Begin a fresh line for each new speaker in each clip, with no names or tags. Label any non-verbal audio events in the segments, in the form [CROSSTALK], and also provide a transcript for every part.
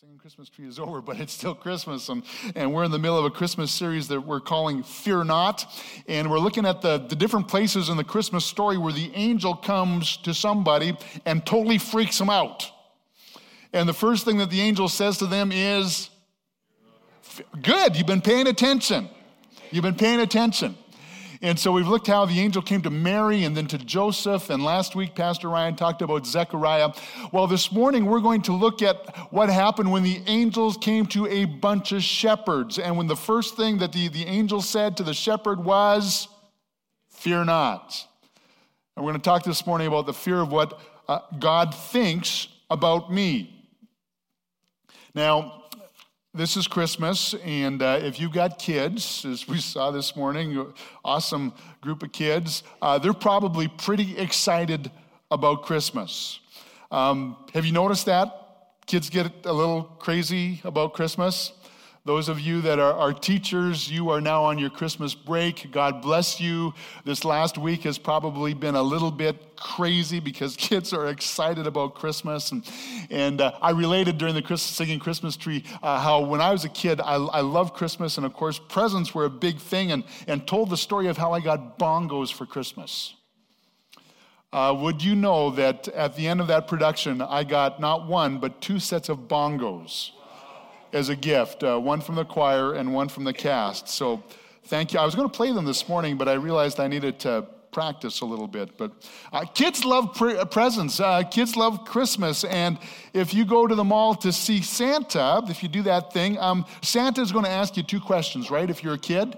Singing Christmas tree is [LAUGHS] over, but it's still Christmas. And, and we're in the middle of a Christmas series that we're calling Fear Not. And we're looking at the, the different places in the Christmas story where the angel comes to somebody and totally freaks them out. And the first thing that the angel says to them is, Good, you've been paying attention. You've been paying attention. And so we've looked how the angel came to Mary and then to Joseph. And last week, Pastor Ryan talked about Zechariah. Well, this morning, we're going to look at what happened when the angels came to a bunch of shepherds. And when the first thing that the, the angel said to the shepherd was, Fear not. And we're going to talk this morning about the fear of what uh, God thinks about me. Now, this is Christmas, and uh, if you've got kids, as we [LAUGHS] saw this morning, awesome group of kids, uh, they're probably pretty excited about Christmas. Um, have you noticed that? Kids get a little crazy about Christmas. Those of you that are, are, teachers, you are now on your Christmas break. God bless you. This last week has probably been a little bit crazy because [LAUGHS] kids are excited about Christmas. And, and uh, I related during the Christmas, singing Christmas tree uh, how when I was a kid, I, I loved Christmas. And of course, presents were a big thing, and, and told the story of how I got bongos for Christmas. Uh, would you know that at the end of that production, I got not one, but two sets of bongos? As a gift, uh, one from the choir and one from the cast. So thank you. I was going to play them this morning, but I realized I needed to practice a little bit. But uh, kids love pre- uh, presents. Uh, kids love Christmas. And if you go to the mall to see Santa, if you do that thing, um, Santa is going to ask you two questions, right? If you're a kid,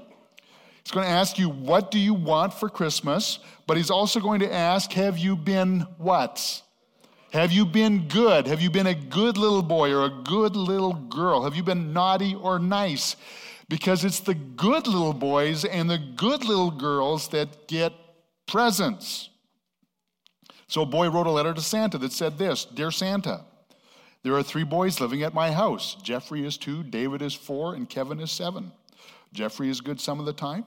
he's going to ask you, What do you want for Christmas? But he's also going to ask, Have you been what? Have you been good? Have you been a good little boy or a good little girl? Have you been naughty or nice? Because it's the good little boys and the good little girls that get presents. So a boy wrote a letter to Santa that said this Dear Santa, there are three boys living at my house. Jeffrey is two, David is four, and Kevin is seven. Jeffrey is good some of the time,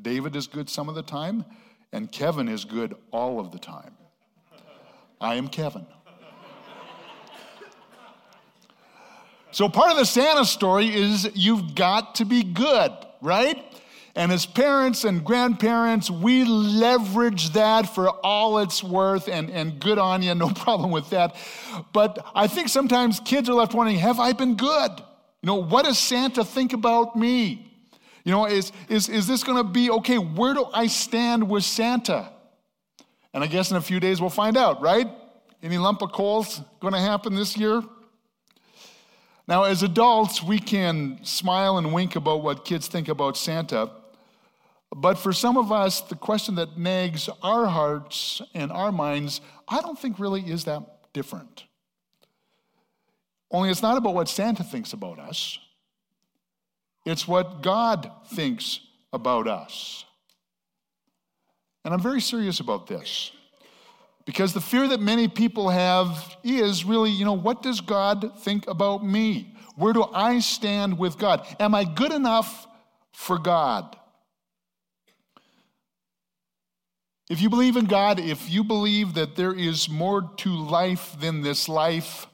David is good some of the time, and Kevin is good all of the time. I am Kevin. So, part of the Santa story is you've got to be good, right? And as parents and grandparents, we leverage that for all it's worth, and, and good on you, no [LAUGHS] problem with that. But I think sometimes kids are left wondering, have I been good? You know, what does Santa think about me? You know, is, is, is this going to be okay? Where do I stand with Santa? And I guess in a few days we'll find out, right? Any lump of coals going to happen this year? Now, as adults, we can smile and wink about what kids think about Santa. But for some of us, the question that nags our hearts and our minds, I don't think really is that different. Only it's not about what Santa thinks about us, it's what God thinks about us. And I'm very serious about this. Because the fear that many people have is really, you know, what does God think about me? Where do I stand with God? Am I good enough for God? If you believe in God, if you believe that there is more to life than this life,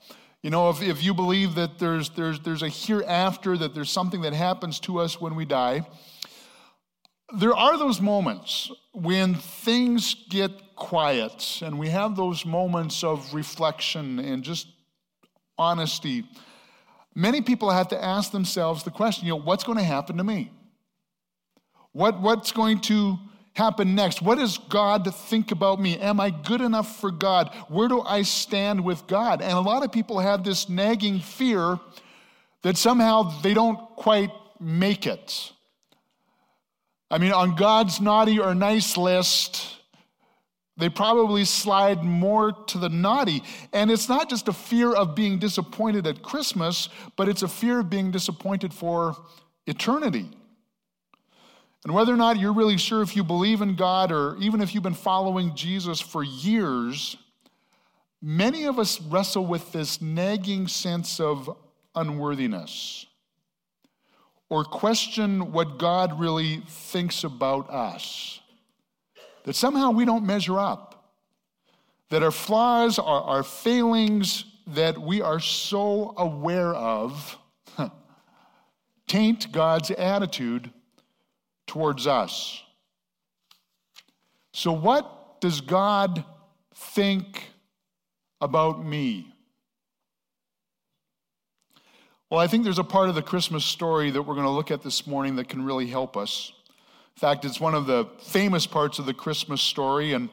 you know, if, if you believe that there's, there's, there's a hereafter, that there's something that happens to us when we die, there are those moments when things get quiet and we have those moments of reflection and just honesty. Many people have to ask themselves the question, you know, what's going to happen to me? What, what's going to happen next? What does God think about me? Am I good enough for God? Where do I stand with God? And a lot of people have this nagging fear that somehow they don't quite make it. I mean, on God's naughty or nice list, they probably slide more to the naughty. And it's not just a fear of being disappointed at Christmas, but it's a fear of being disappointed for eternity. And whether or not you're really sure if you believe in God or even if you've been following Jesus for years, many of us wrestle with this nagging sense of unworthiness or question what God really thinks about us. That somehow we don't measure up. That our flaws, our, our failings, that we are so aware of taint God's attitude towards us. So, what does God think about me? Well, I think there's a part of the Christmas story that we're going to look at this morning that can really help us. In fact, it's one of the famous parts of the Christmas story. And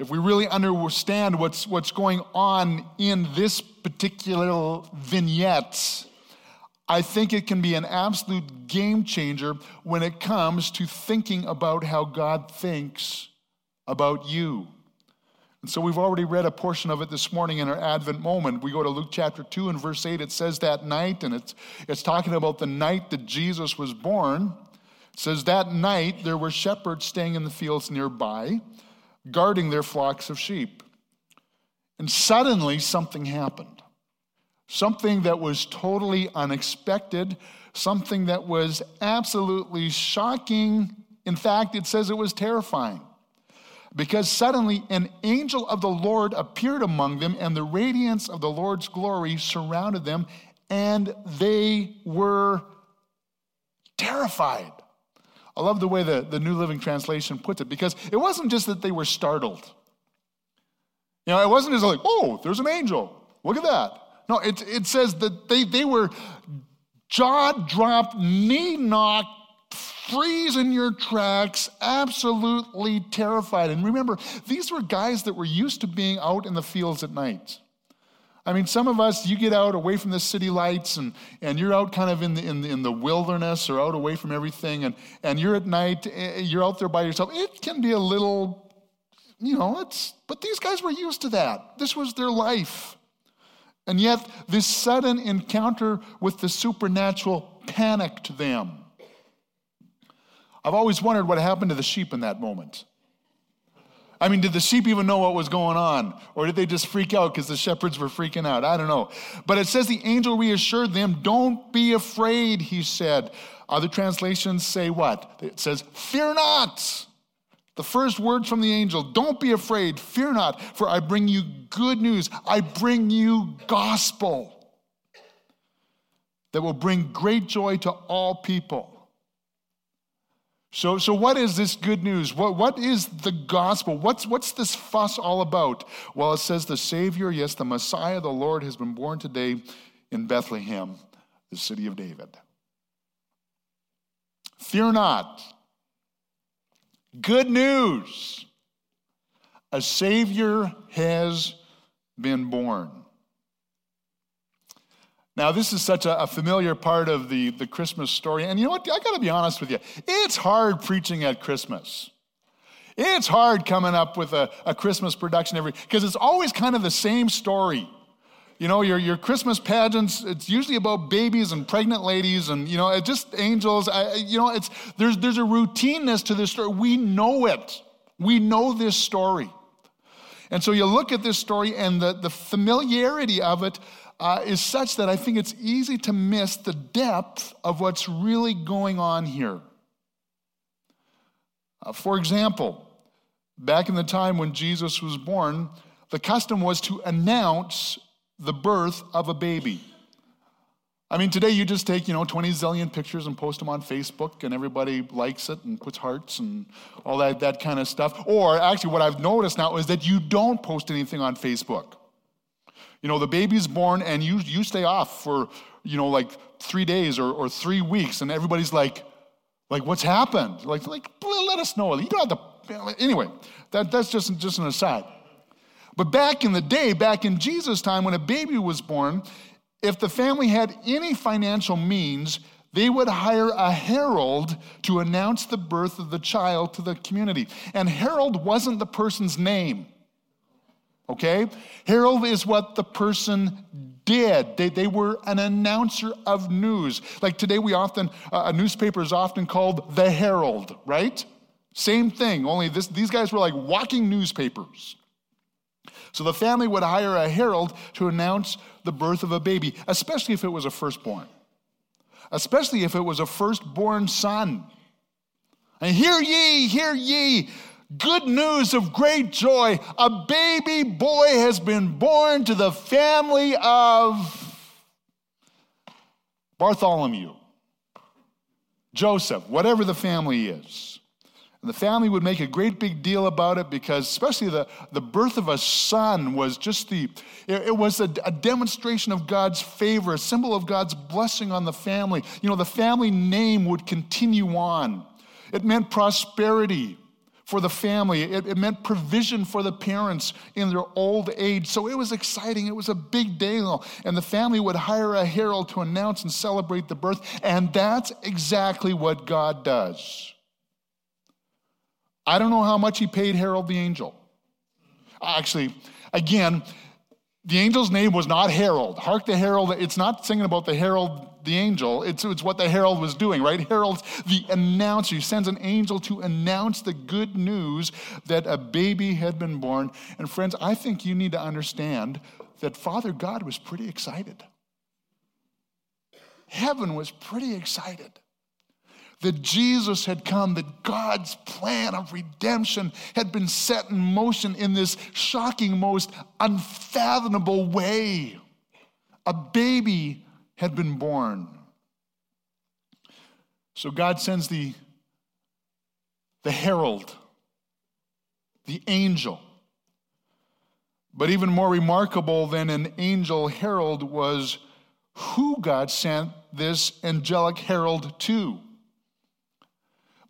if we really understand what's, what's going on in this particular vignette, I think it can be an absolute game changer when it comes to thinking about how God thinks about you. And so we've already read a portion of it this morning in our Advent moment. We go to Luke chapter 2 and verse 8. It says that night, and it's, it's talking about the night that Jesus was born. It says that night there were shepherds staying in the fields nearby, guarding their flocks of sheep. And suddenly something happened. Something that was totally unexpected, something that was absolutely shocking. In fact, it says it was terrifying because suddenly an angel of the Lord appeared among them, and the radiance of the Lord's glory surrounded them, and they were terrified. I love the way the, the New Living Translation puts it because it wasn't just that they were startled. You know, it wasn't just like, oh, there's an angel. Look at that. No, it, it says that they, they were jaw dropped, knee knocked, freeze in your tracks, absolutely terrified. And remember, these were guys that were used to being out in the fields at night. I mean, some of us, you get out away from the city lights and, and you're out kind of in the, in, the, in the wilderness or out away from everything, and, and you're at night, eh, you're out there by yourself. It can be a little, you know, it's, but these guys were used to that. This was their life. And yet, this sudden encounter with the supernatural panicked them. I've always wondered what happened to the sheep in that moment. I mean, did the sheep even know what was going on? Or did they just freak out because the shepherds were freaking out? I don't know. But it says the angel reassured them, Don't be afraid, he said. Other translations say what? It says, Fear not. The first words from the angel, Don't be afraid, fear not, for I bring you good news. I bring you gospel that will bring great joy to all people. So, so what is this good news? What, what is the gospel? What's, what's this fuss all about? Well, it says the Savior, yes, the Messiah, the Lord, has been born today in Bethlehem, the city of David. Fear not. Good news. A Savior has been born. Now, this is such a, a, familiar part of the, the Christmas story. And you know what? I got to be honest with you. It's hard preaching at Christmas. It's hard coming up with a, a Christmas production every, because it's always kind of the same story. You know, your, your Christmas pageants, it's usually about babies and pregnant ladies and, you know, it just angels. I, you know, it's, there's, there's a routineness to this story. We know it. We know this story. And so you look at this story and the, the familiarity of it uh, is such that I think it's easy to miss the depth of what's really going on here. Uh, for example, back in the time when Jesus was born, the custom was to announce the birth of a baby. I mean, today you just take, you know, 20 zillion pictures and post them on Facebook, and everybody likes it and puts hearts and all that, that kind of stuff. Or actually, what I've noticed now is that you don't post anything on Facebook. You know, the baby's born and you, you stay off for, you know, like three days or, or three weeks, and everybody's like, like, what's happened? Like, like let us know. You don't have to, anyway, that, that's just, just an aside. But back in the day, back in Jesus' time, when a baby was born, if the family had any financial means, they would hire a herald to announce the birth of the child to the community. And herald wasn't the person's name okay? Herald is what the person did. They, they were an announcer of news. Like today, we often, uh, a newspaper is often called the Herald, right? Same thing, only this, these guys were like walking newspapers. So the family would hire a herald to announce the birth of a baby, especially if it was a firstborn, especially if it was a firstborn son. And hear ye, hear ye, Good news of great joy. A baby boy has been born to the family of Bartholomew, Joseph, whatever the family is. And the family would make a great big deal about it because, especially the, the birth of a son, was just the, it, it was a, a, demonstration of God's favor, a symbol of God's blessing on the family. You know, the family name would continue on. It meant prosperity for the family, it, it meant provision for the parents in their old age. So it was exciting. It was a big deal. And the family would hire a herald to announce and celebrate the birth. And that's exactly what God does. I don't know how much he paid Harold the angel. Actually, again, the angel's name was not Harold. Hark the herald. It's not singing about the herald, the angel. It's, it's what the herald was doing, right? Harold's the announcer. He sends an angel to announce the good news that a baby had been born. And friends, I think you need to understand that Father God was pretty excited. Heaven was pretty excited that Jesus had come, that God's plan of redemption had been set in motion in this shocking, most unfathomable way. A baby had been born. So God sends the, the herald, the angel. But even more remarkable than an angel herald was who God sent this angelic herald to.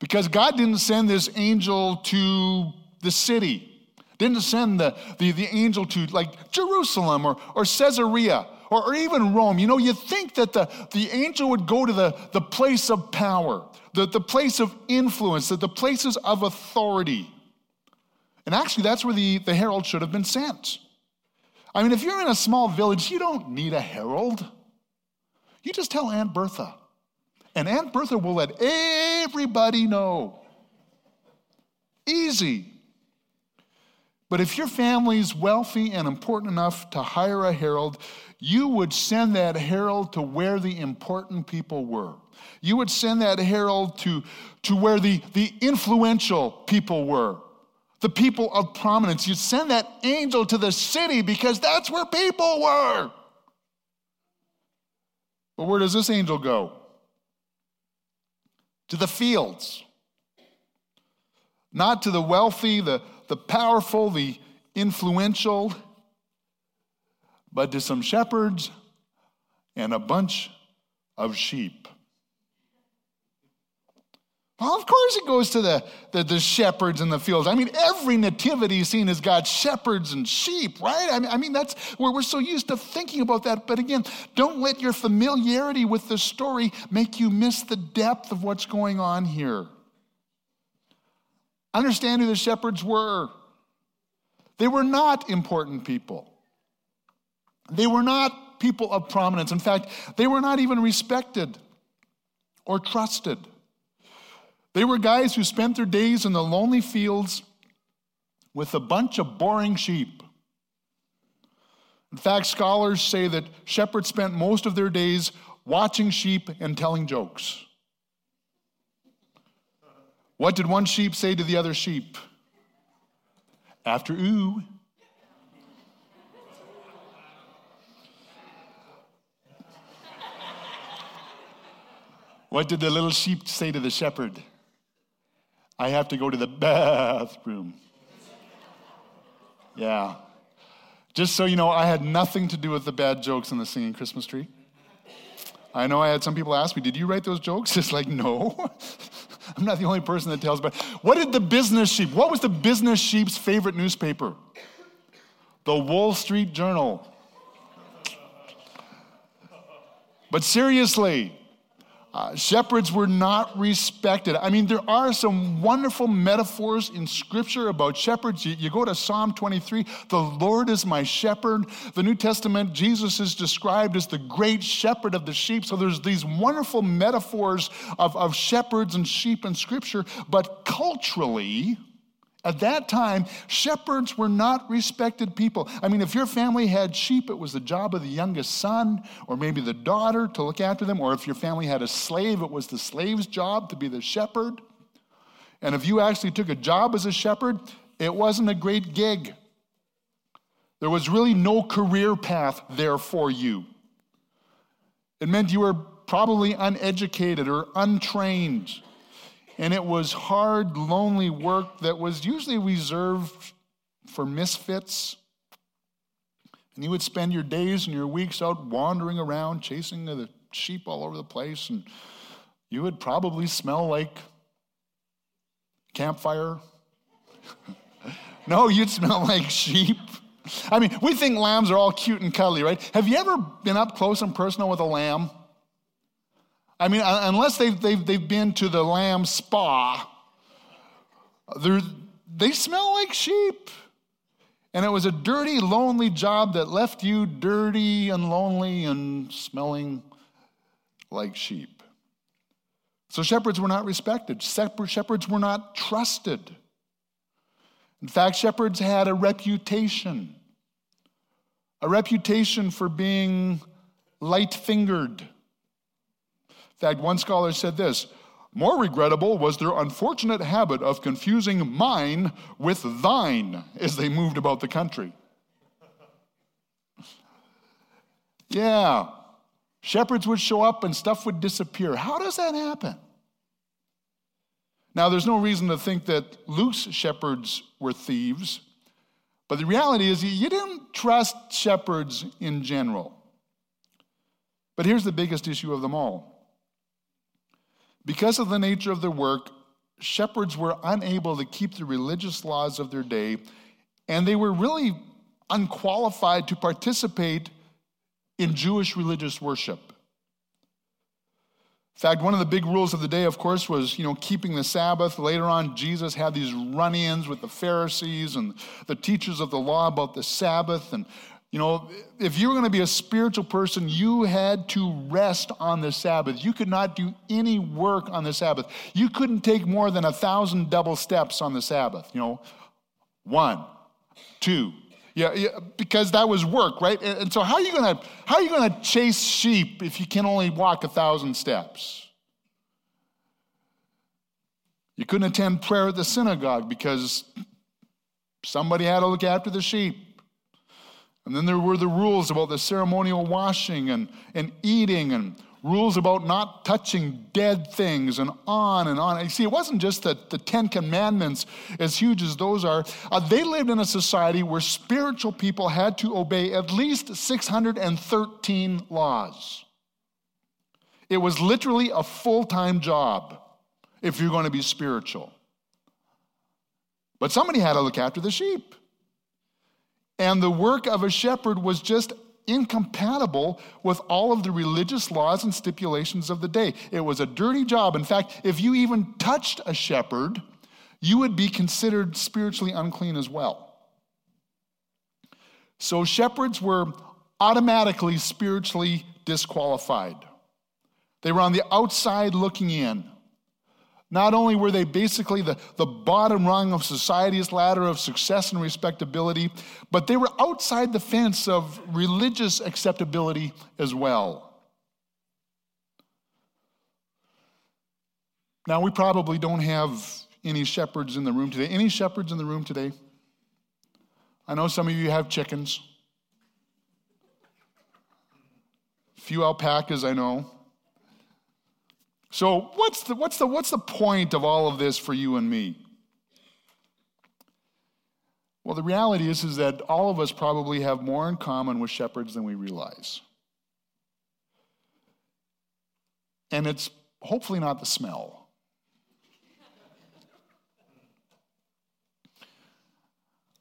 Because God didn't send this angel to the city, didn't send the, the, the angel to like Jerusalem or, or Caesarea or, or even Rome. You know, you think that the, the angel would go to the, the place of power, the, the place of influence, the, the places of authority. And actually, that's where the, the herald should have been sent. I mean, if you're in a small village, you don't need a herald. You just tell Aunt Bertha. And Aunt Bertha will let everybody know. Easy. But if your family's wealthy and important enough to hire a herald, you would send that herald to where the important people were. You would send that herald to, to where the, the influential people were, the people of prominence. You'd send that angel to the city because that's where people were. But where does this angel go? To the fields, not to the wealthy, the, the powerful, the influential, but to some shepherds and a bunch of sheep. Well, of course it goes to the, the, the, shepherds in the fields. I mean, every nativity scene has got shepherds and sheep, right? I mean, I mean, that's where we're so used to thinking about that. But again, don't let your familiarity with the story make you miss the depth of what's going on here. Understand who the shepherds were. They were not important people. They were not people of prominence. In fact, they were not even respected or trusted. They were guys who spent their days in the lonely fields with a bunch of boring sheep. In fact, scholars say that shepherds spent most of their days watching sheep and telling jokes. What did one sheep say to the other sheep? After ooh. What did the little sheep say to the shepherd? I have to go to the bathroom. Yeah. Just so you know, I had nothing to do with the bad jokes in the singing Christmas tree. I know I had some people ask me, Did you write those jokes? [LAUGHS] It's like, No. [LAUGHS] I'm not the only person that tells, but what did the business sheep, what was the business sheep's favorite newspaper? The Wall Street Journal. But seriously, uh, shepherds were not respected. I mean, there are some wonderful metaphors in Scripture about shepherds. You, you, go to Psalm 23, the Lord is my shepherd. The New Testament, Jesus is described as the great shepherd of the sheep. So there's these wonderful metaphors of, of shepherds and sheep in Scripture. But culturally, at that time, shepherds were not respected people. I mean, if your family had sheep, it was the job of the youngest son or maybe the daughter to look after them. Or if your family had a slave, it was the slave's job to be the shepherd. And if you actually took a job as a shepherd, it wasn't a great gig. There was really no career path there for you. It meant you were probably uneducated or untrained. And it was hard, lonely work that was usually reserved for misfits. And you would spend your days and your weeks out wandering around, chasing the sheep all over the place. And you would probably smell like campfire. [LAUGHS] no, you'd smell like sheep. I mean, we think lambs are all cute and cuddly, right? Have you ever been up close and personal with a lamb? I mean, uh, unless they've, they've, they've been to the lamb spa, they smell like sheep. And it was a dirty, lonely job that left you dirty and lonely and smelling like sheep. So shepherds were not respected, shepherds were not trusted. In fact, shepherds had a reputation a reputation for being light fingered. In fact, one scholar said this more regrettable was their unfortunate habit of confusing mine with thine as they moved about the country. Yeah, shepherds would show up and stuff would disappear. How does that happen? Now, there's no reason to think that Luke's shepherds were thieves, but the reality is you didn't trust shepherds in general. But here's the biggest issue of them all because of the nature of their work, shepherds were unable to keep the religious laws of their day, and they were really unqualified to participate in Jewish religious worship. In fact, one of the big rules of the day, of course, was you know keeping the Sabbath. Later on, Jesus had these run-ins with the Pharisees and the teachers of the law about the Sabbath. And you know, if you were going to be a spiritual person, you had to rest on the Sabbath. You could not do any work on the Sabbath. You couldn't take more than a thousand double steps on the Sabbath. You know, one, two, yeah, yeah, because that was work, right? And, and so how are you gonna how are you gonna chase sheep if you can only walk a thousand steps? You couldn't attend prayer at the synagogue because somebody had to look after the sheep. And then there were the rules about the ceremonial washing and, and eating and rules about not touching dead things and on and on. You see, it wasn't just that the Ten Commandments, as huge as those are, uh, they lived in a society where spiritual people had to obey at least 613 laws. It was literally a full time job if you're going to be spiritual. But somebody had to look after the sheep. And the work of a shepherd was just incompatible with all of the religious laws and stipulations of the day. It was a dirty job. In fact, if you even touched a shepherd, you would be considered spiritually unclean as well. So shepherds were automatically spiritually disqualified. They were on the outside looking in. Not only were they basically the, the bottom rung of society's ladder of success and respectability, but they were outside the fence of religious acceptability as well. Now, we probably don't have any shepherds in the room today. Any shepherds in the room today? I know some of you have chickens. Few alpacas, I know. So, what's the, what's, the, what's the point of all of this for you and me? Well, the reality is, is that all of us probably have more in common with shepherds than we realize. And it's hopefully not the smell.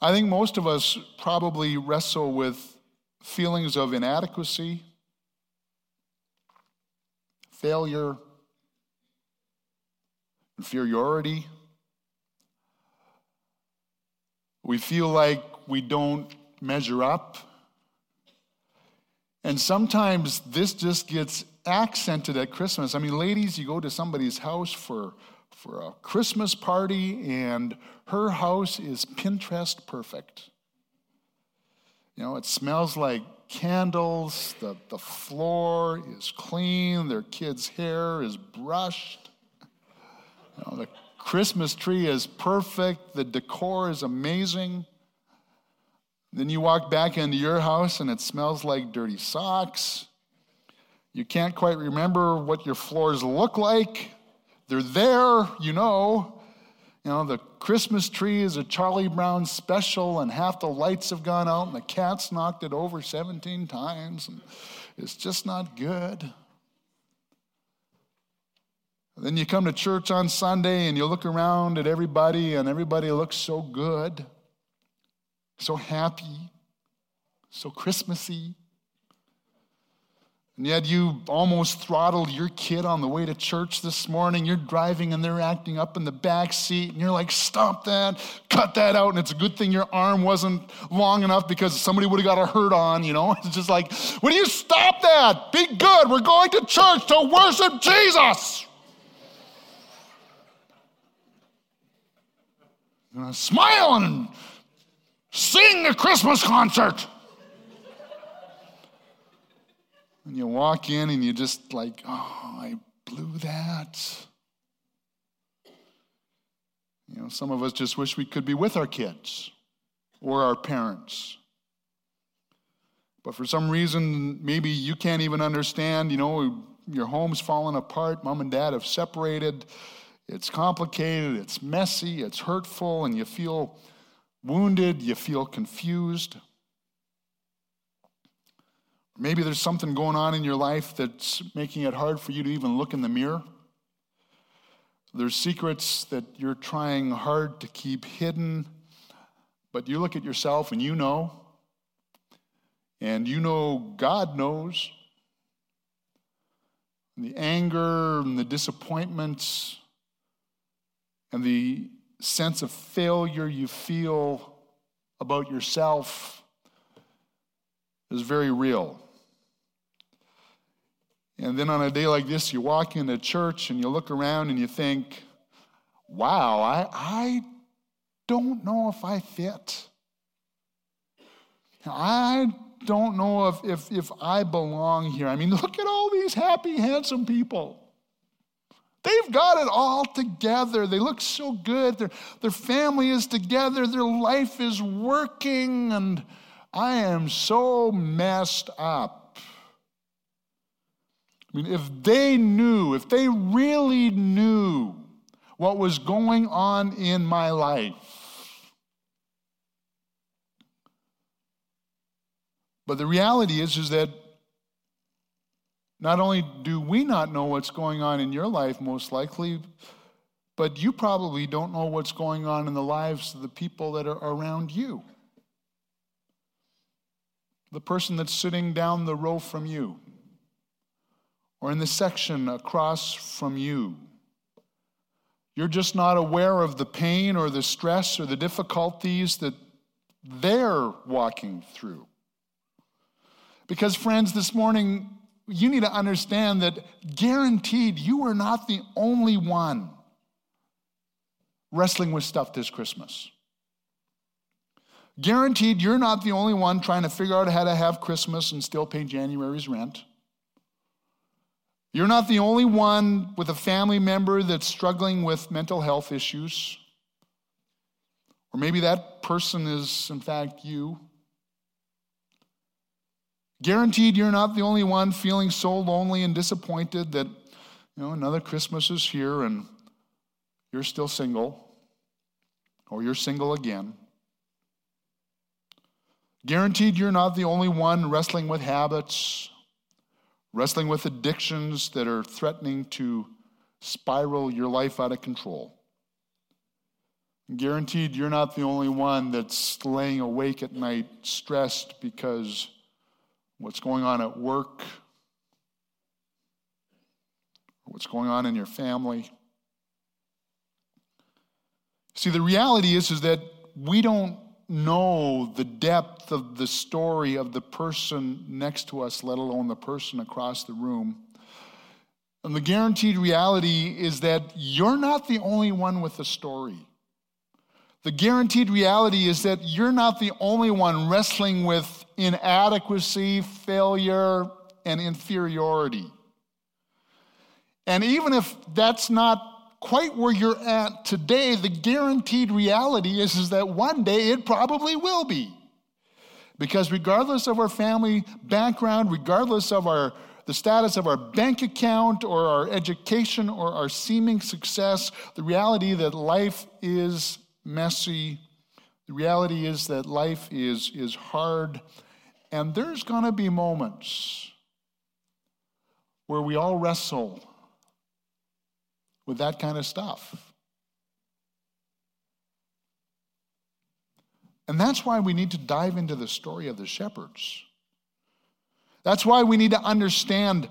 I think most of us probably wrestle with feelings of inadequacy, failure, inferiority. We feel like we don't measure up. And sometimes this just gets accented at Christmas. I mean, ladies, you go to somebody's house for, for a Christmas party, and her house is Pinterest perfect. You know, it smells like candles, the, the floor is clean, their kid's hair is brushed. You know, the Christmas tree is perfect, the decor is amazing. Then you walk back into your house and it smells like dirty socks. You can't quite remember what your floors look like. They're there, you know. You know, the Christmas tree is a Charlie Brown special, and half the lights have gone out, and the cat's knocked it over 17 times, and it's just not good. Then you come to church on Sunday and you look around at everybody, and everybody looks so good, so happy, so Christmassy. And yet you almost throttled your kid on the way to church this morning. You're driving and they're acting up in the back seat, and you're like, stop that, cut that out. And it's a good thing your arm wasn't long enough because somebody would have got a hurt on, you know? [LAUGHS] It's just like, will you stop that? Be good. We're going to church to worship Jesus. You smile and sing a Christmas concert. And you walk in and you just like, oh, I blew that. You know, some of us just wish we could be with our kids or our parents. But for some reason, maybe you can't even understand, you know, your home's fallen apart, mom and dad have separated, it's complicated, it's messy, it's hurtful, and you feel wounded, you feel confused. Maybe there's something going on in your life that's making it hard for you to even look in the mirror. There's secrets that you're trying hard to keep hidden, but you look at yourself and you know, and you know God knows. And the anger and the disappointments and the sense of failure you feel about yourself is very real. And then on a day like this, you walk into church and you look around and you think, wow, I, I don't know if I fit. I don't know if, if, if I belong here. I mean, [LAUGHS] look at all these happy, handsome people. They've got it all together. They look so good. Their, their family is together. Their life is working. And I am so messed up. I mean, if they knew, if they really knew what was going on in my life, but the reality is, is that not only do we not know what's going on in your life, most likely, but you probably don't know what's going on in the lives of the people that are around you. The person that's sitting down the row from you or in the section across from you. You're just not aware of the pain or the stress or the difficulties that they're walking through. Because, friends, this morning, you need to understand that guaranteed you are not the only one wrestling with stuff this Christmas. Guaranteed you're not the only one trying to figure out how to have Christmas and still pay January's rent. You're not the only one with a family member that's struggling with mental health issues. Or maybe that person is, in fact, you. Guaranteed, you're not the only one feeling so lonely and disappointed that, you know, another Christmas is here and you're still single, or you're single again. Guaranteed, you're not the only one wrestling with habits wrestling with addictions that are threatening to spiral your life out of control. Guaranteed, you're not the only one that's laying awake at night stressed because what's going on at work, what's going on in your family. See, the reality is, is that we don't know the depth of the story of the person next to us, let alone the person across the room. And the guaranteed reality is that you're not the only one with a story. The guaranteed reality is that you're not the only one wrestling with inadequacy, failure, and inferiority. And even if that's not quite where you're at today, the guaranteed reality is, is that one day it probably will be. Because regardless of our family background, regardless of our the status of our bank account or our education or our seeming success, the reality that life is messy, the reality is that life is, is hard, and there's going to be moments where we all wrestle with that kind of stuff. And that's why we need to dive into the story of the shepherds. That's why we need to understand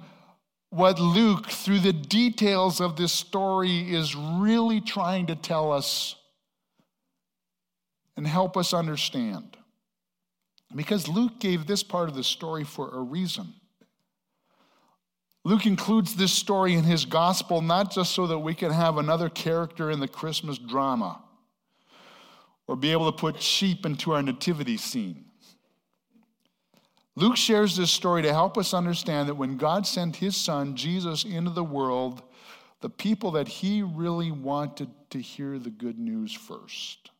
what Luke, through the details of this story, is really trying to tell us and help us understand. Because Luke gave this part of the story for a reason. Luke includes this story in his gospel not just so that we can have another character in the Christmas drama or be able to put sheep into our nativity scene. Luke shares this story to help us understand that when God sent his son, Jesus, into the world, the people that he really wanted to hear the good news first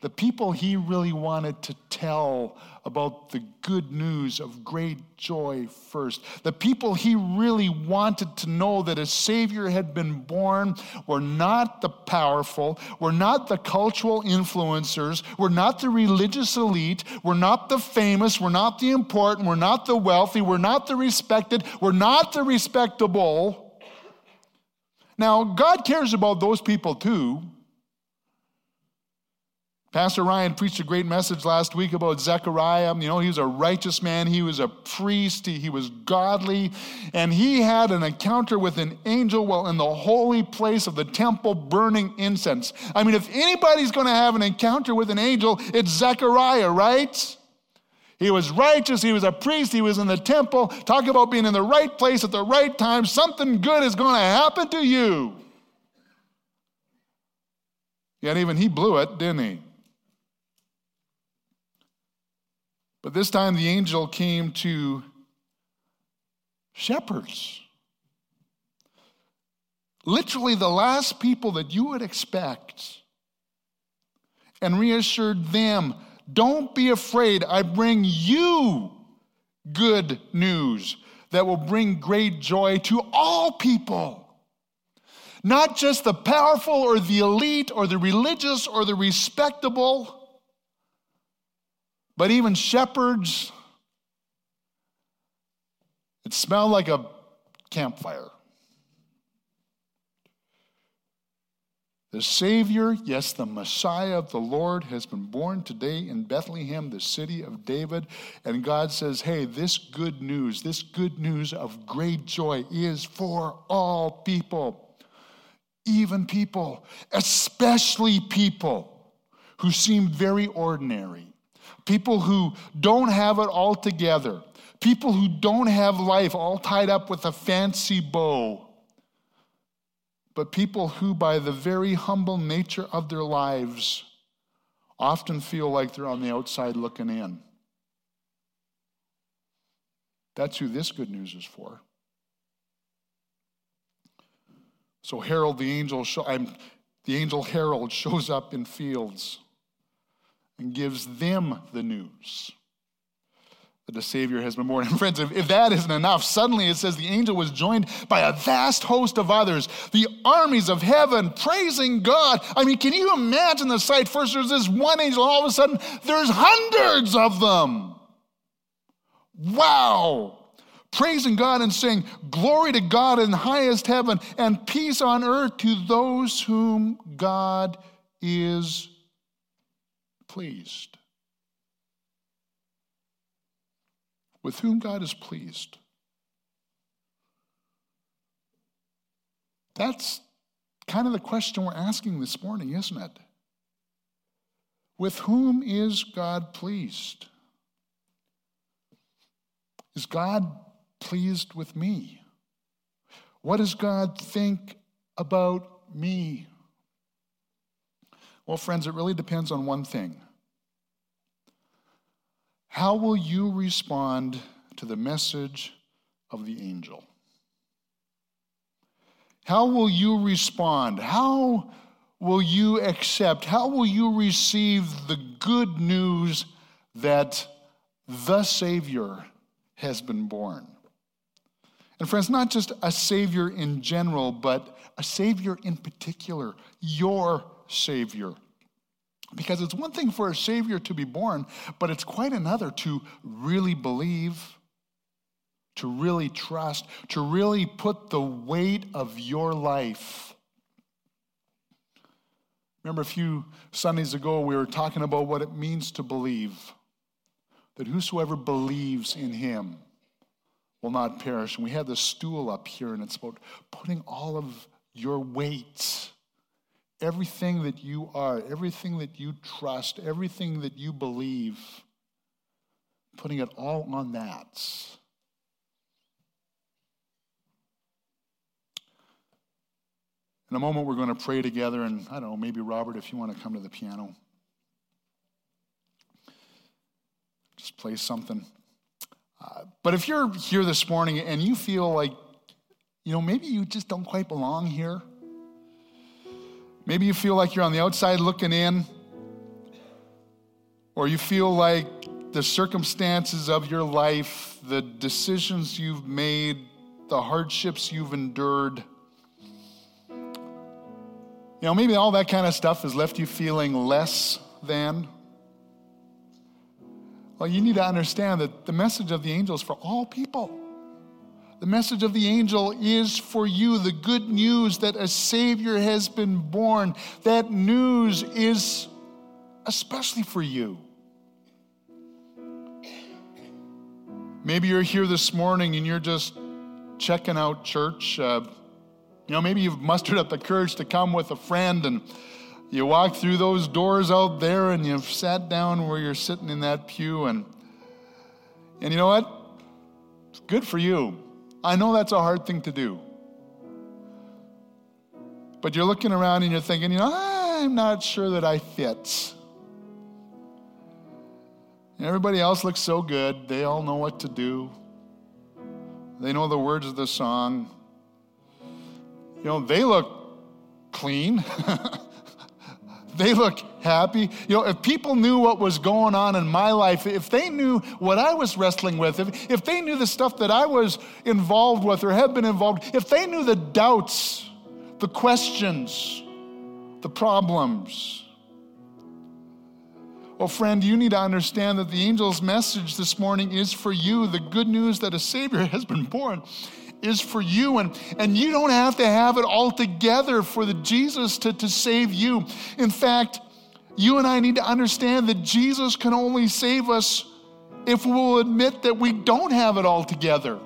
the people he really wanted to tell about the good news of great joy first, the people he really wanted to know that a Savior had been born were not the powerful, were not the cultural influencers, were not the religious elite, were not the famous, were not the important, were not the wealthy, were not the respected, were not the respectable. Now, God cares about those people too. Pastor Ryan preached a great message last week about Zechariah. You know, he was a righteous man, he was a priest, he, he, was godly, and he had an encounter with an angel while in the holy place of the temple burning incense. I mean, if anybody's going to have an encounter with an angel, it's Zechariah, right? He was righteous, he was a priest, he was in the temple. Talk about being in the right place at the right time. Something good is going to happen to you. Yet even he blew it, didn't he? But this time the angel came to shepherds. Literally, the last people that you would expect, and reassured them don't be afraid, I bring you good news that will bring great joy to all people. Not just the powerful or the elite or the religious or the respectable but even shepherds, it smelled like a campfire. The Savior, yes, the Messiah of the Lord, has been born today in Bethlehem, the city of David. And God says, hey, this good news, this good news of great joy is for all people, even people, especially people who seem very ordinary people who don't have it all together, people who don't have life all tied up with a fancy bow, but people who, by the very humble nature of their lives, often feel like they're on the outside looking in. That's who this good news is for. So Herald the angel, the angel Herald shows up in fields and gives them the news that the Savior has been born. [LAUGHS] And friends, if, if that isn't enough, suddenly it says the angel was joined by a vast host of others, the armies of heaven praising God. I mean, can you imagine the sight? First, there's this one angel, all of a sudden, there's hundreds of them. Wow praising God and saying, Glory to God in highest heaven and peace on earth to those whom God is pleased. With whom God is pleased. That's kind of the question we're asking this morning, isn't it? With whom is God pleased? Is God pleased with me? What does God think about me? Well, friends, it really depends on one thing. How will you respond to the message of the angel? How will you respond? How will you accept? How will you receive the good news that the Savior has been born? And friends, not just a Savior in general, but a Savior in particular, your Savior. Because it's one thing for a Savior to be born, but it's quite another to really believe, to really trust, to really put the weight of your life. Remember a few Sundays ago, we were talking about what it means to believe that whosoever believes in him will not perish. And we had the stool up here, and it's about putting all of your weight, everything that you are, everything that you trust, everything that you believe, putting it all on that. In a moment, we're going to pray together, and I don't know, maybe Robert, if you want to come to the piano, just play something. Uh, but if you're here this morning and you feel like, you know, maybe you just don't quite belong here, maybe you feel like you're on the outside looking in, or you feel like the circumstances of your life, the decisions you've made, the hardships you've endured, you know, maybe all that kind of stuff has left you feeling less than. Well, you need to understand that the message of the angels for all people. The message of the angel is for you the good news that a Savior has been born. That news is especially for you. Maybe you're here this morning and you're just checking out church. Uh, you know, maybe you've mustered up the courage to come with a friend and you walk through those doors out there and you've sat down where you're sitting in that pew and and you know what? It's good for you. I know that's a hard thing to do. But you're looking around and you're thinking, you know, I'm not sure that I fit. And everybody else looks so good. They all know what to do. They know the words of the song. You know, they look clean. [LAUGHS] they look happy. You know, if people knew what was going on in my life, if they knew what I was wrestling with, if, if they knew the stuff that I was involved with or have been involved, if they knew the doubts, the questions, the problems. Well, friend, you need to understand that the angel's message this morning is for you the good news that a Savior [LAUGHS] has been born is for you. And, and you don't have to have it all together for the Jesus to, to save you. In fact, you and I need to understand that Jesus can only save us if we will admit that we don't have it all together.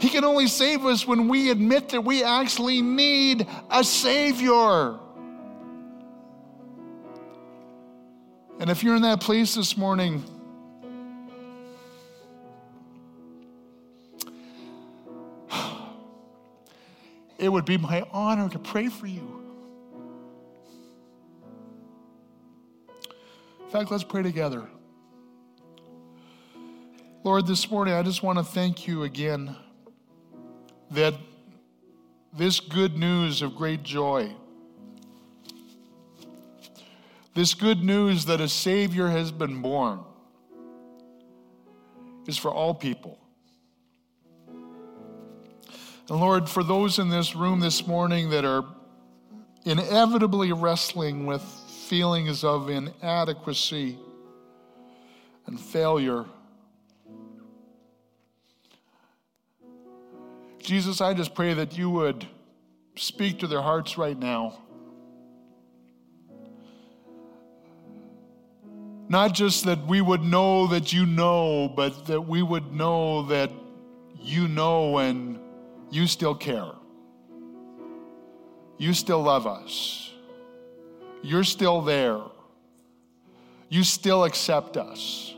He can only save us when we admit that we actually need a Savior. And if you're in that place this morning, it would be my honor to pray for you. In fact, let's pray together. Lord, this morning I just want to thank you again that this good news of great joy, this good news that a Savior has been born, is for all people. And Lord, for those in this room this morning that are inevitably wrestling with feelings of inadequacy and failure, Jesus, I just pray that you would speak to their hearts right now. Not just that we would know that you know, but that we would know that you know and you still care. You still love us. You're still there. You still accept us.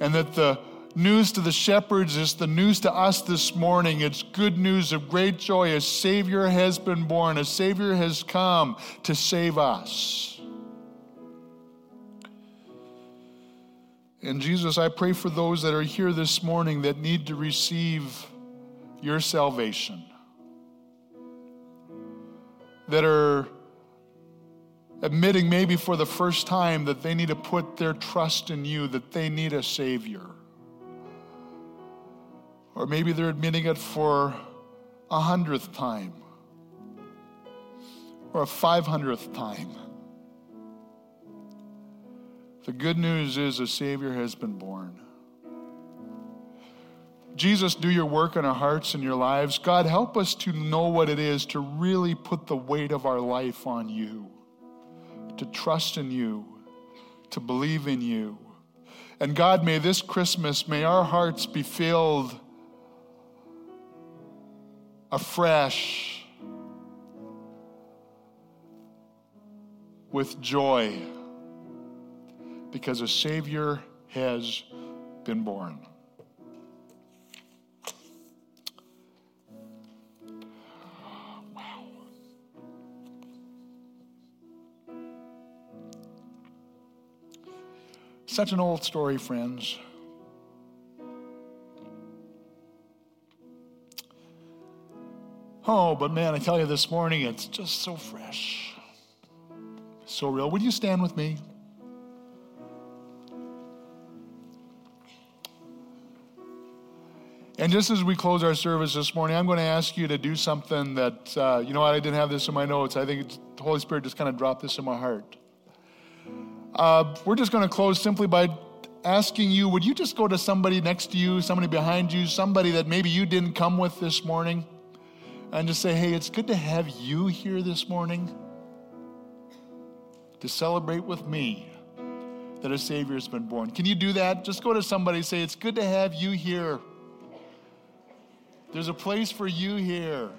And that the news to the shepherds is the news to us this morning. It's good news of great joy. A Savior has been born, a Savior has come to save us. And Jesus, I pray for those that are here this morning that need to receive your salvation. that are admitting maybe for the first time that they need to put their trust in you, that they need a Savior. Or maybe they're admitting it for a hundredth time or a five hundredth time. The good news is a Savior has been born. Jesus, do your work in our hearts and your lives. God, help us to know what it is to really put the weight of our life on you, to trust in you, to believe in you. And God, may this Christmas, may our hearts be filled afresh with joy because a Savior has been born. Such an old story, friends. Oh, but man, I tell you this morning, it's just so fresh, so real. Would you stand with me? And just as we close our service this morning, I'm going to ask you to do something that, uh, you know what, I didn't have this in my notes. I think the Holy Spirit just kind of dropped this in my heart. Uh, we're just going to close simply by asking you would you just go to somebody next to you, somebody behind you, somebody that maybe you didn't come with this morning, and just say, hey, it's good to have you here this morning to celebrate with me that a Savior has been born. Can you do that? Just go to somebody say, it's good to have you here. There's a place for you here.